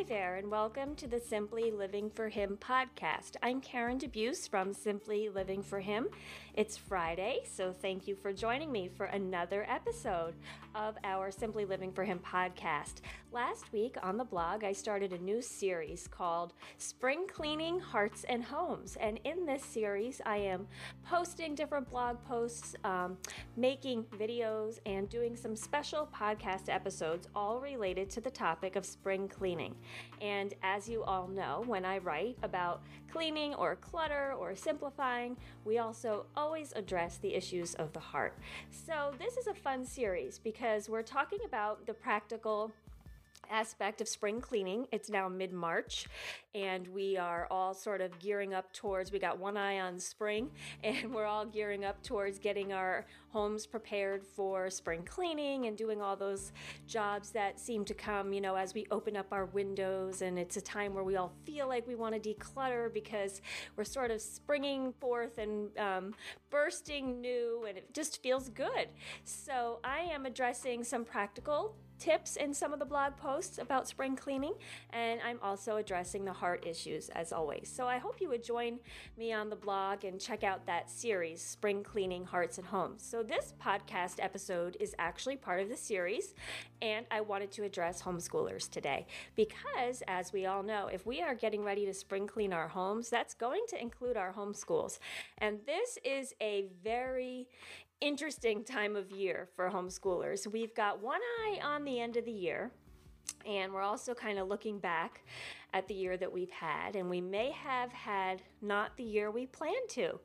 Hi there, and welcome to the Simply Living for Him podcast. I'm Karen DeBeus from Simply Living for Him. It's Friday, so thank you for joining me for another episode of our Simply Living for Him podcast. Last week on the blog, I started a new series called Spring Cleaning Hearts and Homes. And in this series, I am posting different blog posts, um, making videos, and doing some special podcast episodes, all related to the topic of spring cleaning. And as you all know, when I write about cleaning or clutter or simplifying, we also always address the issues of the heart. So, this is a fun series because we're talking about the practical aspect of spring cleaning. It's now mid March, and we are all sort of gearing up towards, we got one eye on spring, and we're all gearing up towards getting our homes prepared for spring cleaning and doing all those jobs that seem to come, you know, as we open up our windows. And it's a time where we all feel like we want to declutter because we're sort of springing forth and um, bursting new, and it just feels good. So I am addressing some practical tips in some of the blog posts about spring cleaning, and I'm also addressing the heart issues as always. So I hope you would join me on the blog and check out that series, Spring Cleaning Hearts and Homes. So this podcast episode is actually part of the series, and I wanted to address homeschoolers today because, as we all know, if we are getting ready to spring clean our homes, that's going to include our homeschools. And this is a very interesting time of year for homeschoolers. We've got one eye on the end of the year. And we're also kind of looking back at the year that we've had, and we may have had not the year we planned to.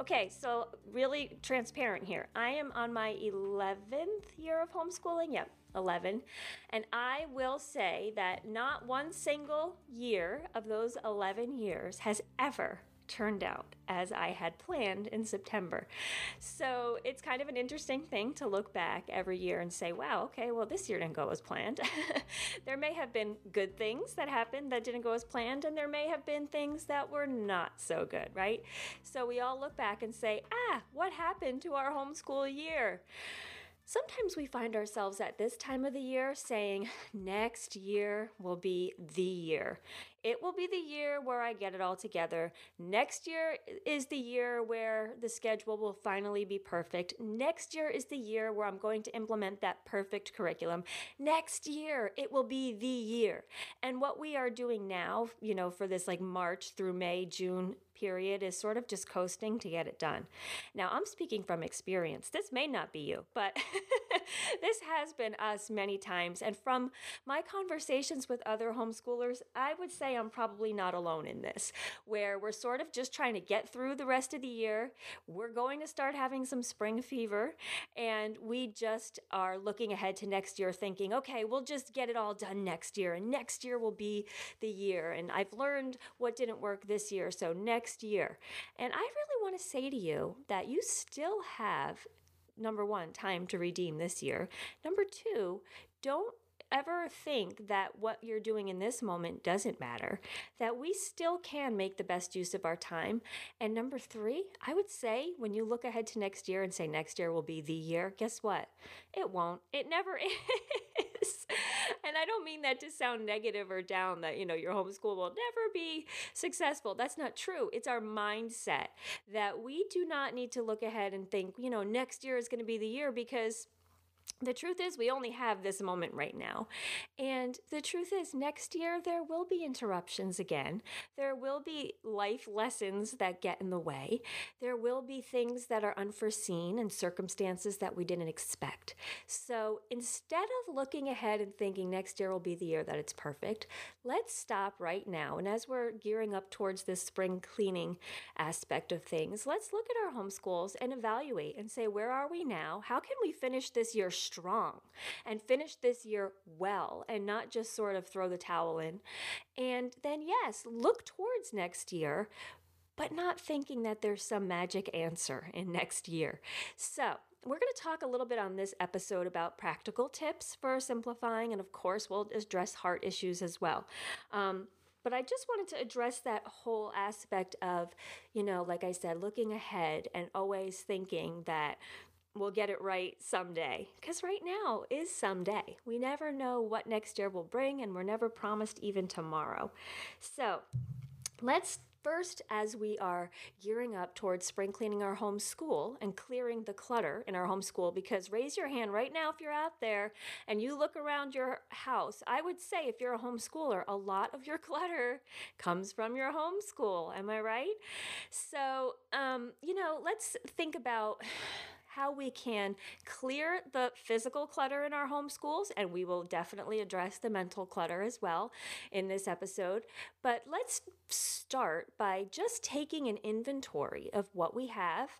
Okay, so really transparent here. I am on my 11th year of homeschooling. Yep, 11. And I will say that not one single year of those 11 years has ever turned out as I had planned in September. So it's kind of an interesting thing to look back every year and say, wow, okay, well, this year didn't go as planned. there may have been good things that happened that didn't go as planned, and there may have been things that were not so good, right? So we all look back and say, ah, what happened to our homeschool year? Sometimes we find ourselves at this time of the year saying, next year will be the year. It will be the year where I get it all together. Next year is the year where the schedule will finally be perfect. Next year is the year where I'm going to implement that perfect curriculum. Next year, it will be the year. And what we are doing now, you know, for this like March through May, June period is sort of just coasting to get it done. Now, I'm speaking from experience. This may not be you, but this has been us many times. And from my conversations with other homeschoolers, I would say I'm probably not alone in this, where we're sort of just trying to get through the rest of the year. We're going to start having some spring fever, and we just are looking ahead to next year thinking, okay, we'll just get it all done next year, and next year will be the year. And I've learned what didn't work this year, so next year. And I really want to say to you that you still have number one, time to redeem this year. Number two, don't ever think that what you're doing in this moment doesn't matter, that we still can make the best use of our time. And number three, I would say when you look ahead to next year and say next year will be the year, guess what? It won't. It never is. and I don't mean that to sound negative or down that, you know, your homeschool will never be successful. That's not true. It's our mindset that we do not need to look ahead and think, you know, next year is going to be the year because the truth is, we only have this moment right now. And the truth is, next year there will be interruptions again. There will be life lessons that get in the way. There will be things that are unforeseen and circumstances that we didn't expect. So instead of looking ahead and thinking next year will be the year that it's perfect, let's stop right now. And as we're gearing up towards this spring cleaning aspect of things, let's look at our homeschools and evaluate and say, where are we now? How can we finish this year strong and finish this year well and not just sort of throw the towel in. And then, yes, look towards next year, but not thinking that there's some magic answer in next year. So, we're going to talk a little bit on this episode about practical tips for simplifying, and of course, we'll address heart issues as well. Um, but I just wanted to address that whole aspect of, you know, like I said, looking ahead and always thinking that we'll get it right someday. Because right now is someday. We never know what next year will bring, and we're never promised even tomorrow. So let's First, as we are gearing up towards spring cleaning our home school and clearing the clutter in our home school, because raise your hand right now if you're out there and you look around your house, I would say if you're a homeschooler, a lot of your clutter comes from your homeschool. Am I right? So, um, you know, let's think about how we can clear the physical clutter in our homeschools, and we will definitely address the mental clutter as well in this episode. But let's start by just taking an inventory of what we have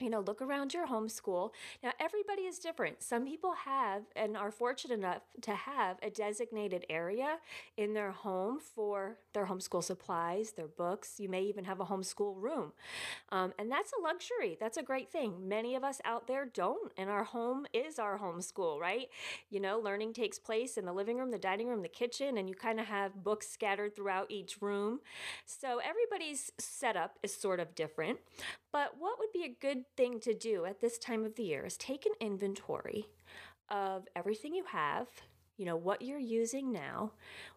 you know, look around your homeschool. Now, everybody is different. Some people have and are fortunate enough to have a designated area in their home for their homeschool supplies, their books. You may even have a homeschool room. Um, and that's a luxury. That's a great thing. Many of us out there don't, and our home is our homeschool, right? You know, learning takes place in the living room, the dining room, the kitchen, and you kind of have books scattered throughout each room. So everybody's setup is sort of different. But what would be a good thing to do at this time of the year is take an inventory of everything you have, you know, what you're using now,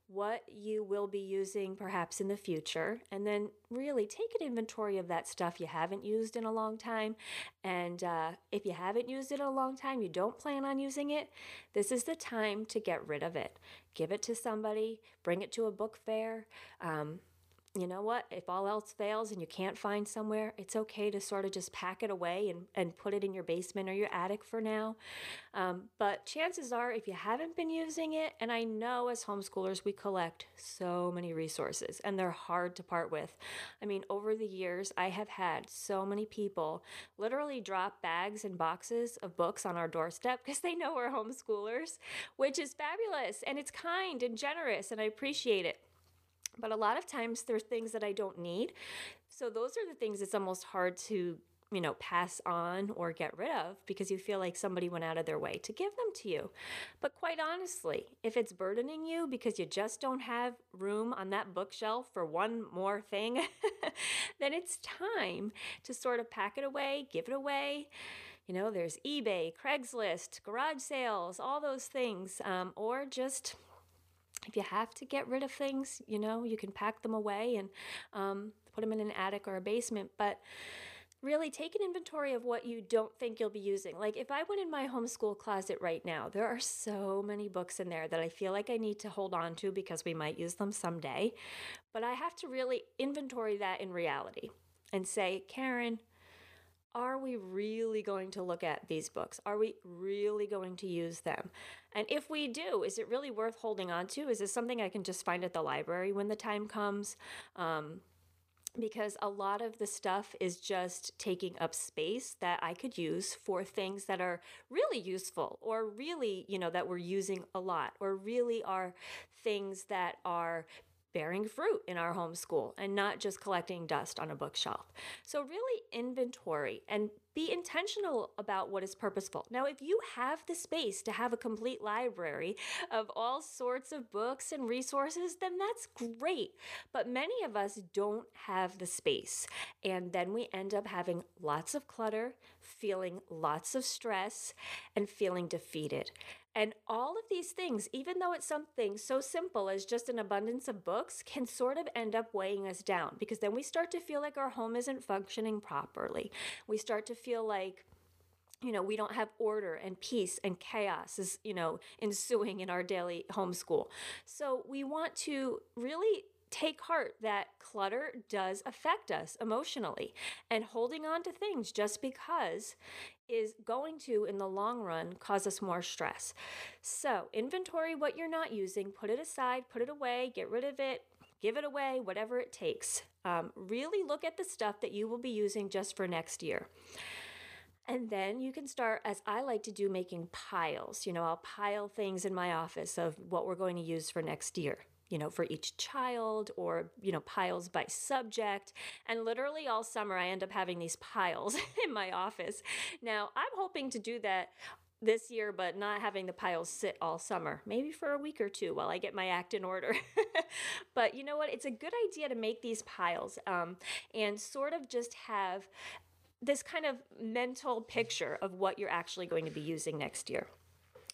what you will be using perhaps in the future, and then really take an inventory of that stuff you haven't used in a long time. And uh, if you haven't used it in a long time, you don't plan on using it, this is the time to get rid of it. Give it to somebody, bring it to a book fair. Um, you know what? If all else fails and you can't find somewhere, it's okay to sort of just pack it away and, and put it in your basement or your attic for now. Um, but chances are, if you haven't been using it, and I know as homeschoolers, we collect so many resources and they're hard to part with. I mean, over the years, I have had so many people literally drop bags and boxes of books on our doorstep because they know we're homeschoolers, which is fabulous and it's kind and generous, and I appreciate it. But a lot of times there's things that I don't need. So those are the things it's almost hard to, you know, pass on or get rid of because you feel like somebody went out of their way to give them to you. But quite honestly, if it's burdening you because you just don't have room on that bookshelf for one more thing, then it's time to sort of pack it away, give it away. You know, there's eBay, Craigslist, garage sales, all those things, um, or just if you have to get rid of things, you know, you can pack them away and um, put them in an attic or a basement. But really take an inventory of what you don't think you'll be using. Like if I went in my homeschool closet right now, there are so many books in there that I feel like I need to hold on to because we might use them someday. But I have to really inventory that in reality and say, Karen, are we really going to look at these books? Are we really going to use them? And if we do, is it really worth holding on to? Is this something I can just find at the library when the time comes? Um, because a lot of the stuff is just taking up space that I could use for things that are really useful or really, you know, that we're using a lot or really are things that are bearing fruit in our homeschool and not just collecting dust on a bookshelf. So, really inventory and be intentional about what is purposeful. Now, if you have the space to have a complete library of all sorts of books and resources, then that's great. But many of us don't have the space. And then we end up having lots of clutter, feeling lots of stress, and feeling defeated. And all of these things, even though it's something so simple as just an abundance of books, can sort of end up weighing us down because then we start to feel like our home isn't functioning properly. We start to feel like you know, we don't have order and peace and chaos is, you know, ensuing in our daily homeschool. So we want to really take heart that clutter does affect us emotionally and holding on to things just because is going to in the long run cause us more stress. So, inventory what you're not using, put it aside, put it away, get rid of it, give it away, whatever it takes. Um, really look at the stuff that you will be using just for next year. And then you can start, as I like to do, making piles. You know, I'll pile things in my office of what we're going to use for next year you know, for each child or, you know, piles by subject. And literally all summer, I end up having these piles in my office. Now, I'm hoping to do that this year, but not having the piles sit all summer, maybe for a week or two while I get my act in order. but you know what? It's a good idea to make these piles um, and sort of just have this kind of mental picture of what you're actually going to be using next year.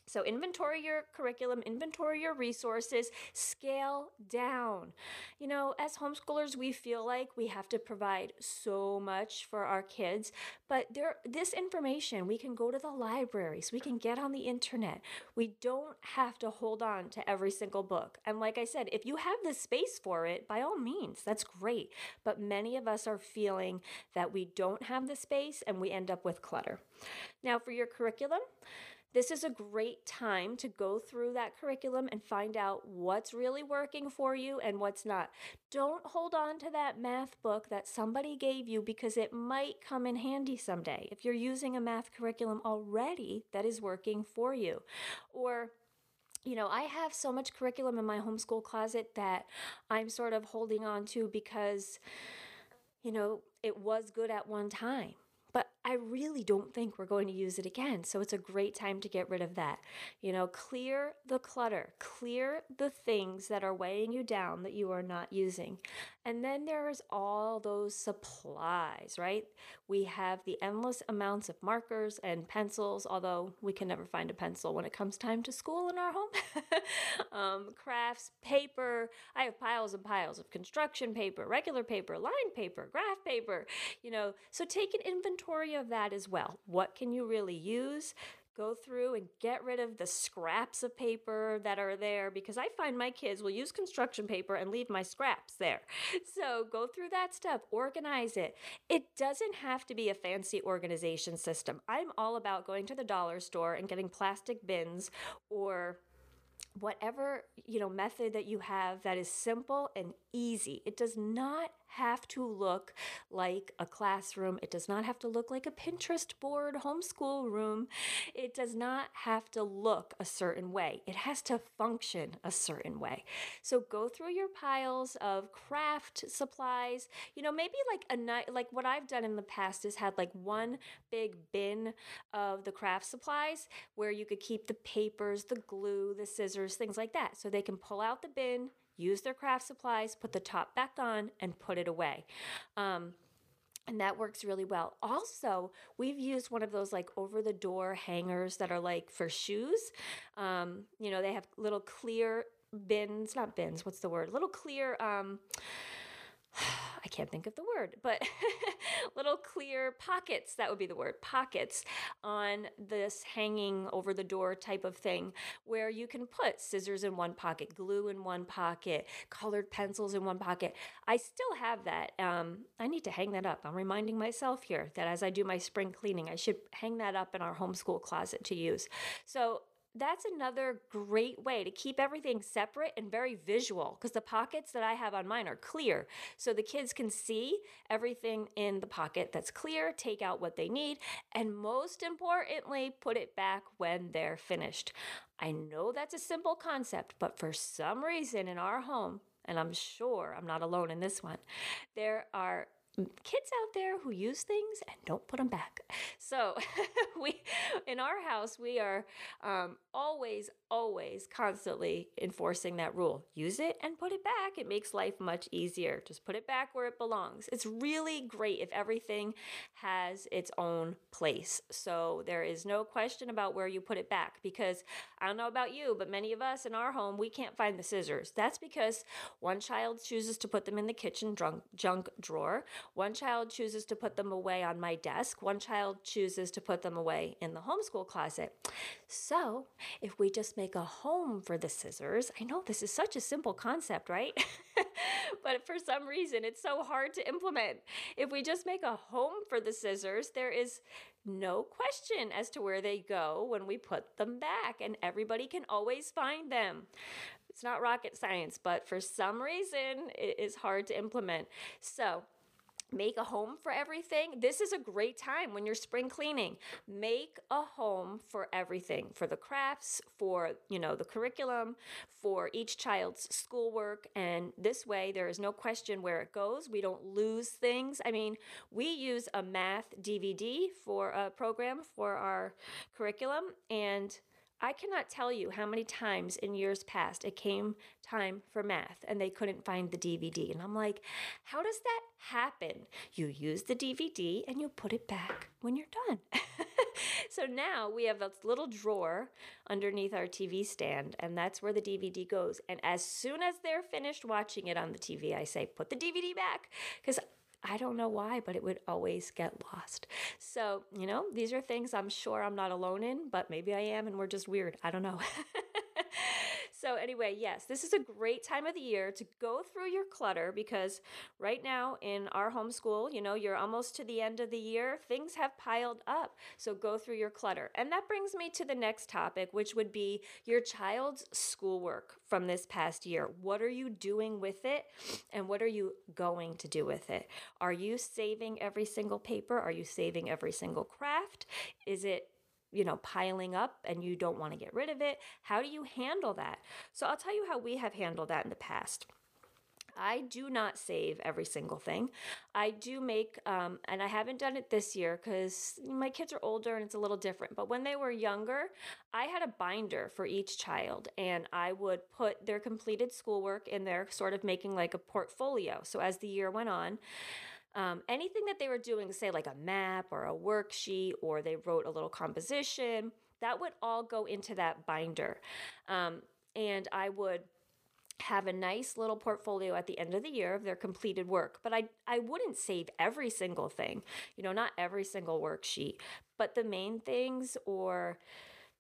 So, inventory your curriculum, inventory your resources, scale down. You know, as homeschoolers, we feel like we have to provide so much for our kids, but there this information, we can go to the libraries, we can get on the internet. We don't have to hold on to every single book. And like I said, if you have the space for it, by all means, that's great. But many of us are feeling that we don't have the space and we end up with clutter. Now, for your curriculum, this is a great time to go through that curriculum and find out what's really working for you and what's not. Don't hold on to that math book that somebody gave you because it might come in handy someday if you're using a math curriculum already that is working for you. Or you know, I have so much curriculum in my homeschool closet that I'm sort of holding on to because, you know, it was good at one time but I really don't think we're going to use it again. So it's a great time to get rid of that. You know, clear the clutter, clear the things that are weighing you down that you are not using. And then there's all those supplies, right? We have the endless amounts of markers and pencils, although we can never find a pencil when it comes time to school in our home. um, crafts, paper. I have piles and piles of construction paper, regular paper, line paper, graph paper, you know. So take an inventory of that as well. What can you really use? go through and get rid of the scraps of paper that are there because I find my kids will use construction paper and leave my scraps there. So go through that stuff, organize it. It doesn't have to be a fancy organization system. I'm all about going to the dollar store and getting plastic bins or whatever you know method that you have that is simple and easy it does not have to look like a classroom. It does not have to look like a Pinterest board homeschool room. It does not have to look a certain way. It has to function a certain way. So go through your piles of craft supplies. You know, maybe like a night, like what I've done in the past is had like one big bin of the craft supplies where you could keep the papers, the glue, the scissors, things like that. So they can pull out the bin, use their craft supplies, put the top back on, and put it away. Um, and that works really well. Also, we've used one of those like over the door hangers that are like for shoes. Um, you know, they have little clear bins, not bins, what's the word? Little clear. Um, I can't think of the word, but little clear pockets, that would be the word, pockets on this hanging over the door type of thing where you can put scissors in one pocket, glue in one pocket, colored pencils in one pocket. I still have that. Um, I need to hang that up. I'm reminding myself here that as I do my spring cleaning, I should hang that up in our homeschool closet to use. So that's another great way to keep everything separate and very visual because the pockets that I have on mine are clear. So the kids can see everything in the pocket that's clear, take out what they need, and most importantly, put it back when they're finished. I know that's a simple concept, but for some reason in our home, and I'm sure I'm not alone in this one, there are kids out there who use things and don't put them back. So we, in our house, we are um, always, always, constantly enforcing that rule. Use it and put it back. It makes life much easier. Just put it back where it belongs. It's really great if everything has its own place. So there is no question about where you put it back because I don't know about you, but many of us in our home, we can't find the scissors. That's because one child chooses to put them in the kitchen drunk, junk drawer one child chooses to put them away on my desk, one child chooses to put them away in the homeschool closet. So, if we just make a home for the scissors, I know this is such a simple concept, right? but for some reason, it's so hard to implement. If we just make a home for the scissors, there is no question as to where they go when we put them back, and everybody can always find them. It's not rocket science, but for some reason, it is hard to implement. So, make a home for everything. This is a great time when you're spring cleaning. Make a home for everything, for the crafts, for, you know, the curriculum, for each child's schoolwork and this way there is no question where it goes. We don't lose things. I mean, we use a math DVD for a program for our curriculum and I cannot tell you how many times in years past it came time for math and they couldn't find the DVD. And I'm like, how does that happen? You use the DVD and you put it back when you're done. so now we have a little drawer underneath our TV stand, and that's where the DVD goes. And as soon as they're finished watching it on the TV, I say, put the DVD back because I don't know why, but it would always get lost. So, you know, these are things I'm sure I'm not alone in, but maybe I am and we're just weird. I don't know. So, anyway, yes, this is a great time of the year to go through your clutter because right now in our homeschool, you know, you're almost to the end of the year, things have piled up. So, go through your clutter. And that brings me to the next topic, which would be your child's schoolwork from this past year. What are you doing with it? And what are you going to do with it? Are you saving every single paper? Are you saving every single craft? Is it you know, piling up and you don't want to get rid of it. How do you handle that? So I'll tell you how we have handled that in the past. I do not save every single thing. I do make, um, and I haven't done it this year because my kids are older and it's a little different. But when they were younger, I had a binder for each child and I would put their completed schoolwork in there, sort of making like a portfolio. So as the year went on, um, anything that they were doing, say like a map or a worksheet, or they wrote a little composition, that would all go into that binder. Um, and I would have a nice little portfolio at the end of the year of their completed work. But I, I wouldn't save every single thing, you know, not every single worksheet, but the main things or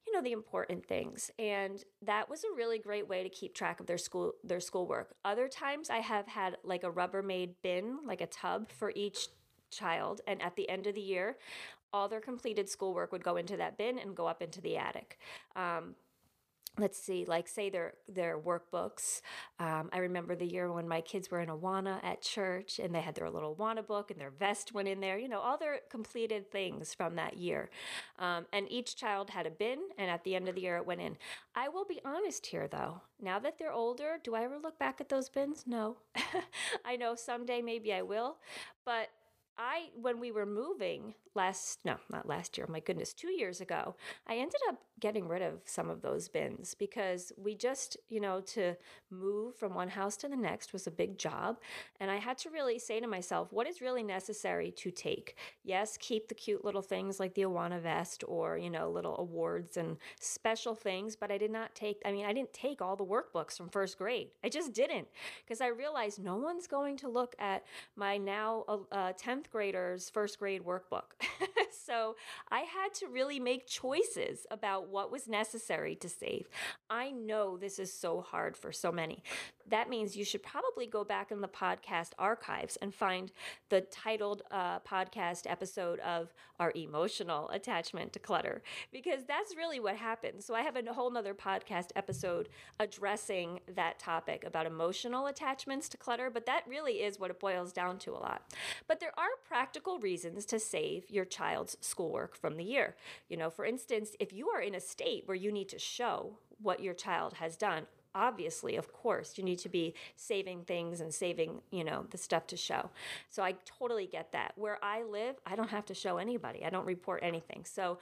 you know the important things and that was a really great way to keep track of their school their schoolwork. Other times i have had like a rubbermaid bin like a tub for each child and at the end of the year all their completed schoolwork would go into that bin and go up into the attic. Um, let's see, like say their their workbooks. Um, I remember the year when my kids were in Awana at church, and they had their little Awana book, and their vest went in there. You know, all their completed things from that year. Um, and each child had a bin, and at the end of the year, it went in. I will be honest here, though. Now that they're older, do I ever look back at those bins? No. I know someday maybe I will, but I, when we were moving last, no, not last year, my goodness, two years ago, I ended up getting rid of some of those bins because we just, you know, to move from one house to the next was a big job. And I had to really say to myself, what is really necessary to take? Yes, keep the cute little things like the Awana vest or, you know, little awards and special things, but I did not take, I mean, I didn't take all the workbooks from first grade. I just didn't because I realized no one's going to look at my now uh, 10th 10th graders' first grade workbook. so I had to really make choices about what was necessary to save. I know this is so hard for so many. That means you should probably go back in the podcast archives and find the titled uh, podcast episode of our emotional attachment to clutter, because that's really what happens. So I have a whole nother podcast episode addressing that topic about emotional attachments to clutter, but that really is what it boils down to a lot. But there are practical reasons to save your child's schoolwork from the year. You know, for instance, if you are in a state where you need to show what your child has done, obviously of course you need to be saving things and saving you know the stuff to show. So i totally get that. Where i live i don't have to show anybody. I don't report anything. So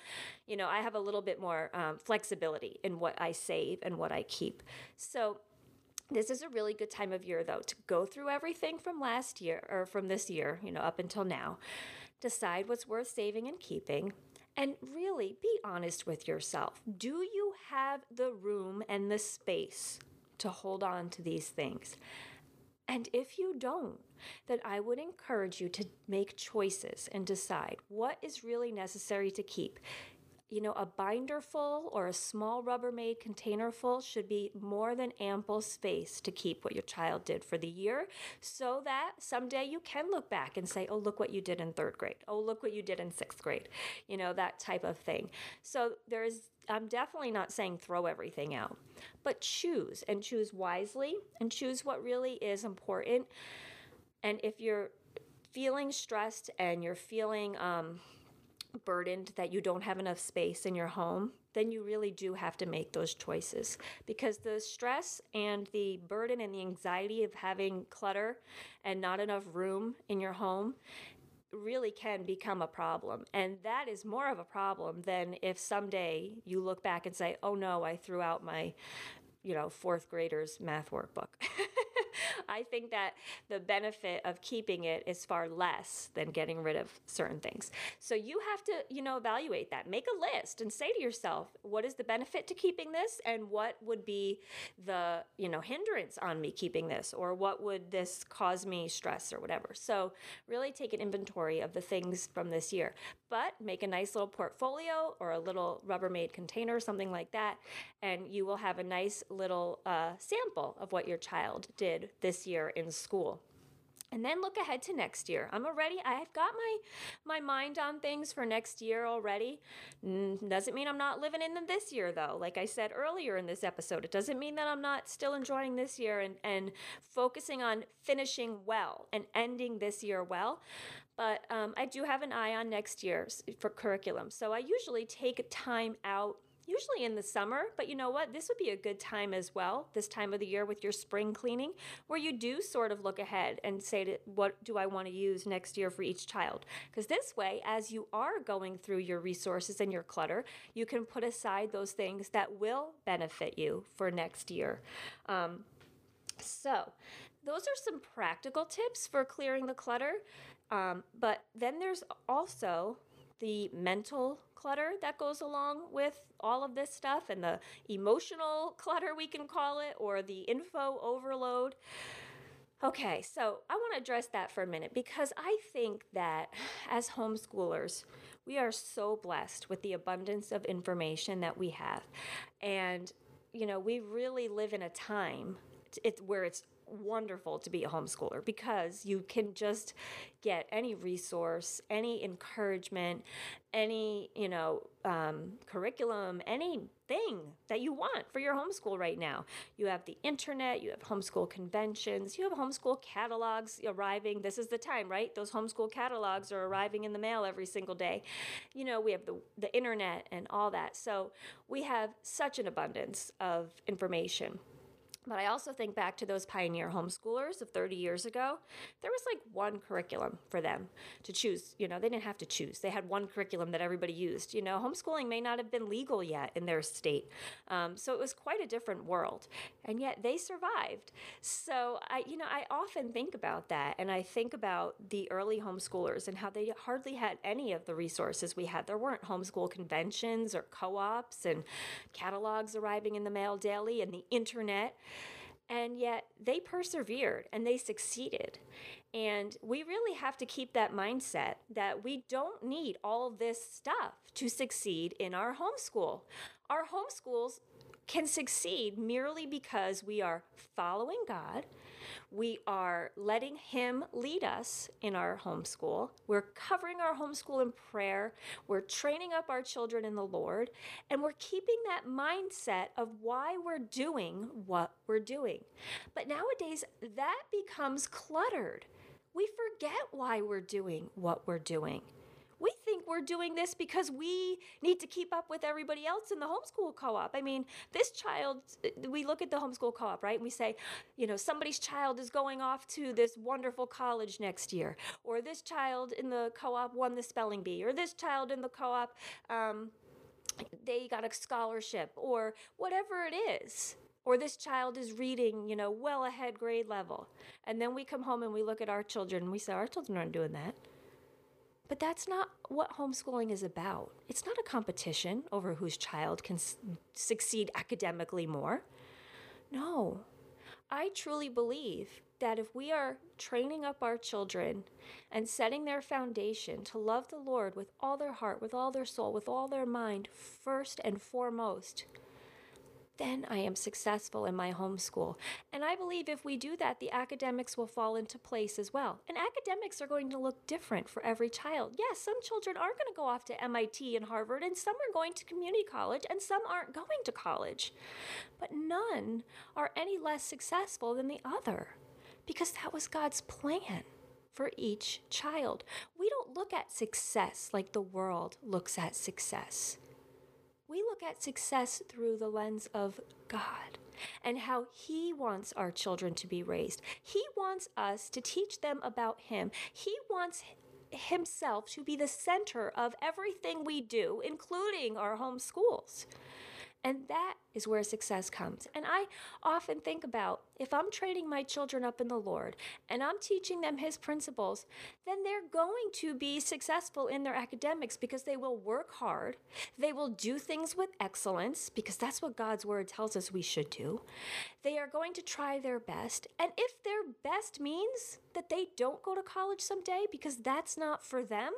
you know i have a little bit more um, flexibility in what i save and what i keep. So this is a really good time of year, though, to go through everything from last year or from this year, you know, up until now. Decide what's worth saving and keeping. And really be honest with yourself. Do you have the room and the space to hold on to these things? And if you don't, then I would encourage you to make choices and decide what is really necessary to keep you know, a binder full or a small Rubbermaid container full should be more than ample space to keep what your child did for the year so that someday you can look back and say, oh, look what you did in third grade. Oh, look what you did in sixth grade. You know, that type of thing. So there's, I'm definitely not saying throw everything out, but choose and choose wisely and choose what really is important. And if you're feeling stressed and you're feeling, um, burdened that you don't have enough space in your home, then you really do have to make those choices because the stress and the burden and the anxiety of having clutter and not enough room in your home really can become a problem. And that is more of a problem than if someday you look back and say, oh no, I threw out my, you know, fourth grader's math workbook. I think that the benefit of keeping it is far less than getting rid of certain things. So you have to, you know, evaluate that. Make a list and say to yourself, what is the benefit to keeping this and what would be the, you know, hindrance on me keeping this or what would this cause me stress or whatever. So really take an inventory of the things from this year. But make a nice little portfolio or a little Rubbermaid container, something like that, and you will have a nice little uh, sample of what your child did this year in school. And then look ahead to next year. I'm already i've got my my mind on things for next year already. Doesn't mean i'm not living in them this year though. Like i said earlier in this episode it doesn't mean that i'm not still enjoying this year and and focusing on finishing well and ending this year well. But um, i do have an eye on next year's for curriculum. So i usually take time out usually in the summer, but you know what? This would be a good time as well, this time of the year with your spring cleaning, where you do sort of look ahead and say, to, what do I want to use next year for each child? Because this way, as you are going through your resources and your clutter, you can put aside those things that will benefit you for next year. Um, so, those are some practical tips for clearing the clutter. Um, but then there's also the mental clutter that goes along with all of this stuff and the emotional clutter, we can call it, or the info overload. Okay, so I want to address that for a minute because I think that as homeschoolers, we are so blessed with the abundance of information that we have. And, you know, we really live in a time it's where it's wonderful to be a homeschooler because you can just get any resource, any encouragement, any, you know, um, curriculum, anything that you want for your homeschool right now. You have the internet, you have homeschool conventions, you have homeschool catalogs arriving. This is the time, right? Those homeschool catalogs are arriving in the mail every single day. You know, we have the, the internet and all that. So we have such an abundance of information. But I also think back to those pioneer homeschoolers of 30 years ago. There was like one curriculum for them to choose. You know, they didn't have to choose. They had one curriculum that everybody used. You know, homeschooling may not have been legal yet in their state. Um, so it was quite a different world. And yet they survived. So I, you know, I often think about that. And I think about the early homeschoolers and how they hardly had any of the resources we had. There weren't homeschool conventions or co ops and catalogs arriving in the mail daily and the internet. And yet they persevered and they succeeded. And we really have to keep that mindset that we don't need all this stuff to succeed in our homeschool. Our homeschools can succeed merely because we are following God we are letting Him lead us in our homeschool. We're covering our homeschool in prayer. We're training up our children in the Lord. And we're keeping that mindset of why we're doing what we're doing. But nowadays, that becomes cluttered. We forget why we're doing what we're doing we think we're doing this because we need to keep up with everybody else in the homeschool co op. I mean, this child, we look at the homeschool co op, right? And we say, you know, somebody's child is going off to this wonderful college next year, or this child in the co op won the spelling bee, or this child in the co op, um, they got a scholarship, or whatever it is or this child is reading, you know, well ahead grade level. And then we come home and we look at our children and we say, our children aren't doing that. But that's not what homeschooling is about. It's not a competition over whose child can succeed academically more. No. I truly believe that if we are training up our children and setting their foundation to love the Lord with all their heart, with all their soul, with all their mind, first and foremost, then I am successful in my homeschool. And I believe if we do that, the academics will fall into place as well. And academics are going to look different for every child. Yes, some children are going to go off to MIT and Harvard, and some are going to community college, and some aren't going to college. But none are any less successful than the other because that was God's plan for each child. We don't look at success like the world looks at success look at success through the lens of God and how He wants our children to be raised. He wants us to teach them about Him. He wants himself to be the center of everything we do, including our home schools. And that is where success comes. And I often think about if I'm training my children up in the Lord and I'm teaching them His principles, then they're going to be successful in their academics because they will work hard. They will do things with excellence because that's what God's Word tells us we should do. They are going to try their best. And if their best means that they don't go to college someday because that's not for them,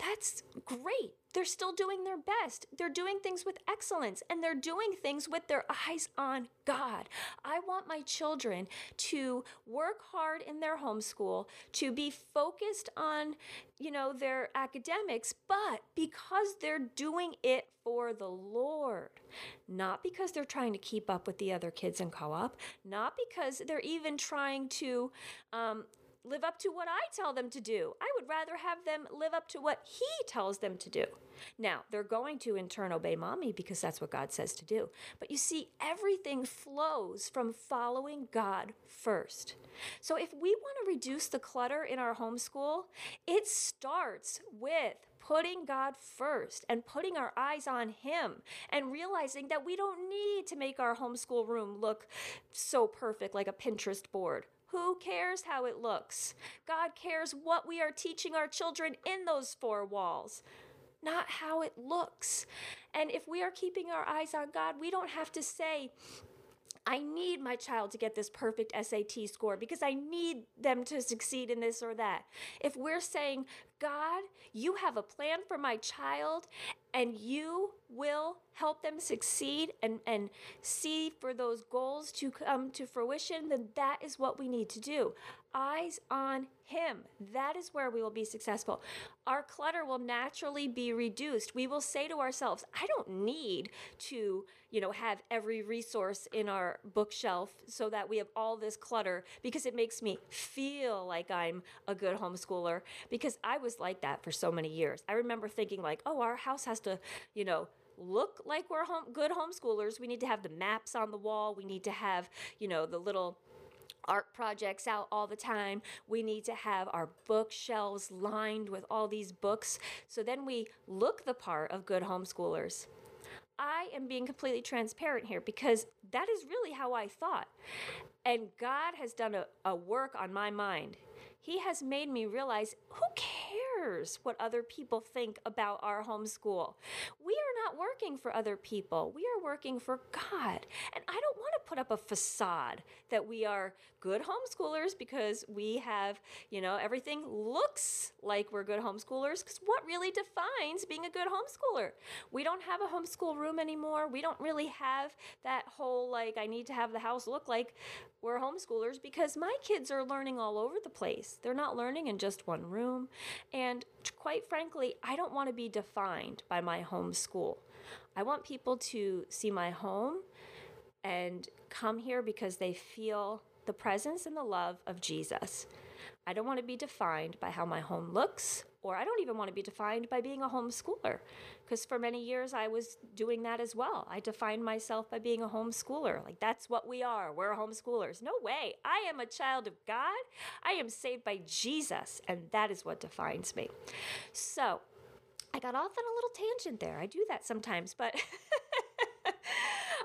that's great. They're still doing their best. They're doing things with excellence and they're doing things with their eyes on God. I want my children to work hard in their homeschool, to be focused on, you know, their academics, but because they're doing it for the Lord, not because they're trying to keep up with the other kids in co op, not because they're even trying to um, live up to what I tell them to do. I would rather have them live up to what He tells them to do. Now, they're going to in turn obey mommy because that's what God says to do. But you see, everything flows from following God first. So if we want to reduce the clutter in our homeschool, it starts with putting God first and putting our eyes on Him and realizing that we don't need to make our homeschool room look so perfect like a Pinterest board. Who cares how it looks? God cares what we are teaching our children in those four walls, not how it looks. And if we are keeping our eyes on God, we don't have to say, I need my child to get this perfect SAT score because I need them to succeed in this or that. If we're saying, God, you have a plan for my child and you will help them succeed and, and see for those goals to come to fruition, then that is what we need to do. Eyes on Him. That is where we will be successful. Our clutter will naturally be reduced. We will say to ourselves, I don't need to, you know, have every resource in our bookshelf so that we have all this clutter because it makes me feel like I'm a good homeschooler because I was like that for so many years. I remember thinking like, oh, our house has to, you know, look like we're home, good homeschoolers. We need to have the maps on the wall. We need to have, you know, the little art projects out all the time. We need to have our bookshelves lined with all these books. So then we look the part of good homeschoolers. I am being completely transparent here because that is really how I thought. And God has done a, a work on my mind. He has made me realize who cares what other people think about our homeschool? We are not working for other people. We are working for God. And I don't want to put up a facade that we are good homeschoolers because we have, you know, everything looks like we're good homeschoolers. Because what really defines being a good homeschooler? We don't have a homeschool room anymore. We don't really have that whole, like, I need to have the house look like we're homeschoolers because my kids are learning all over the place. They're not learning in just one room. And quite frankly, I don't want to be defined by my home school. I want people to see my home and come here because they feel the presence and the love of Jesus. I don't want to be defined by how my home looks, or I don't even want to be defined by being a homeschooler. Because for many years I was doing that as well. I defined myself by being a homeschooler. Like, that's what we are. We're homeschoolers. No way. I am a child of God. I am saved by Jesus, and that is what defines me. So, I got off on a little tangent there. I do that sometimes, but.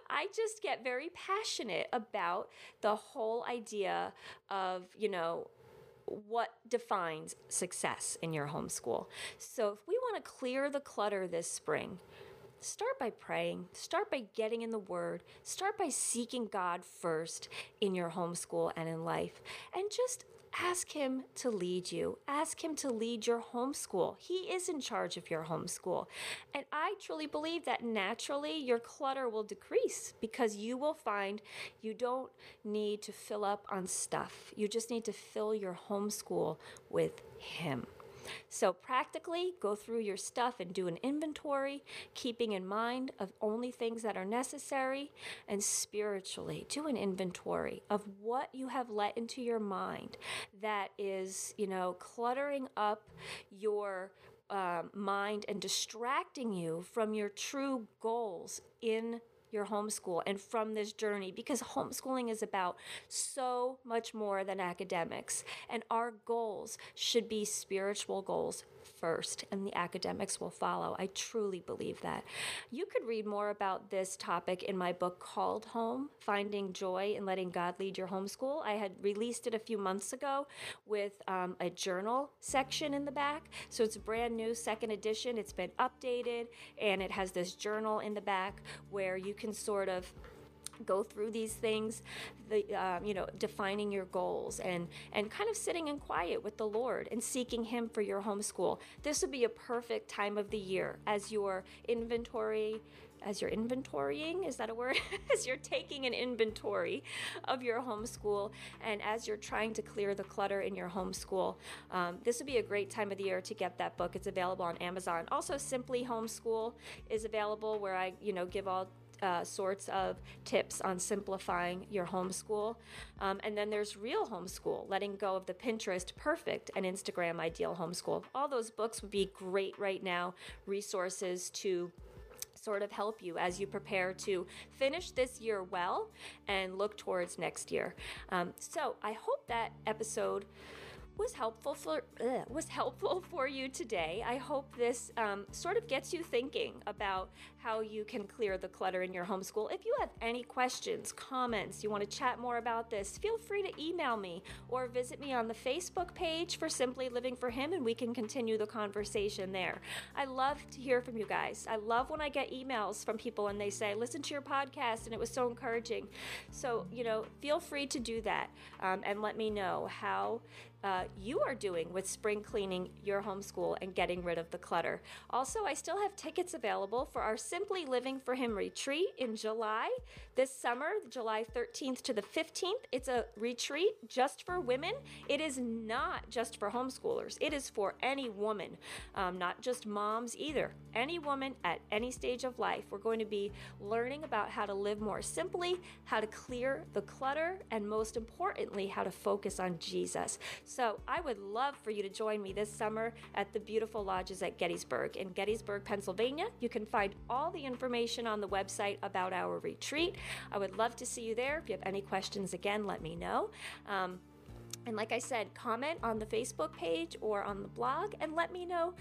I just get very passionate about the whole idea of, you know, what defines success in your homeschool. So, if we want to clear the clutter this spring, start by praying, start by getting in the Word, start by seeking God first in your homeschool and in life, and just ask Him to lead you. Ask Him to lead your homeschool. He is in charge of your homeschool. And I truly believe that naturally your clutter will decrease because you will find you don't need to fill up on stuff. You just need to fill your homeschool with Him. So, practically, go through your stuff and do an inventory, keeping in mind of only things that are necessary. And spiritually, do an inventory of what you have let into your mind that is, you know, cluttering up your uh, mind and distracting you from your true goals in your homeschool and from this journey because homeschooling is about so much more than academics. And our goals should be spiritual goals first and the academics will follow. I truly believe that. You could read more about this topic in my book called Home Finding Joy and Letting God Lead Your Homeschool. I had released it a few months ago with um, a journal section in the back. So it's a brand new second edition. It's been updated and it has this journal in the back where you can sort of go through these things the um, you know defining your goals and and kind of sitting in quiet with the lord and seeking him for your homeschool. This would be a perfect time of the year as your inventory as you're inventorying is that a word? As you're taking an inventory of your homeschool and as you're trying to clear the clutter in your homeschool. Um, this would be a great time of the year to get that book. It's available on amazon. Also simply homeschool is available where i you know give all uh, sorts of tips on simplifying your homeschool. Um, and then there's Real Homeschool, letting go of the Pinterest perfect and Instagram ideal homeschool. All those books would be great right now, resources to sort of help you as you prepare to finish this year well and look towards next year. Um, so I hope that episode was helpful for uh, was helpful for you today. I hope this um, sort of gets you thinking about how you can clear the clutter in your homeschool. If you have any questions, comments, you want to chat more about this, feel free to email me or visit me on the Facebook page for Simply Living for Him, and we can continue the conversation there. I love to hear from you guys. I love when I get emails from people and they say, "Listen to your podcast, and it was so encouraging." So you know, feel free to do that um, and let me know how uh, you are doing with spring cleaning your homeschool and getting rid of the clutter. Also, I still have tickets available for our Simply Living for Him retreat in July. This summer, July 13th to the 15th, it's a retreat just for women. It is not just for homeschoolers, it is for any woman, um, not just moms either. Any woman at any stage of life. We're going to be learning about how to live more simply, how to clear the clutter, and most importantly, how to focus on Jesus. I would love for you to join me this summer at the beautiful lodges at Gettysburg in Gettysburg, Pennsylvania. You can find all the information on the website about our retreat. I would love to see you there. If you have any questions, again, let me know. Um, and like I said, comment on the Facebook page or on the blog and let me know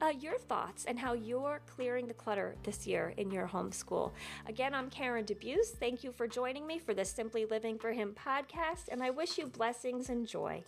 uh, your thoughts and how you're clearing the clutter this year in your homeschool. Again, I'm Karen DeBeus. Thank you for joining me for the Simply Living for Him podcast, and I wish you blessings and joy.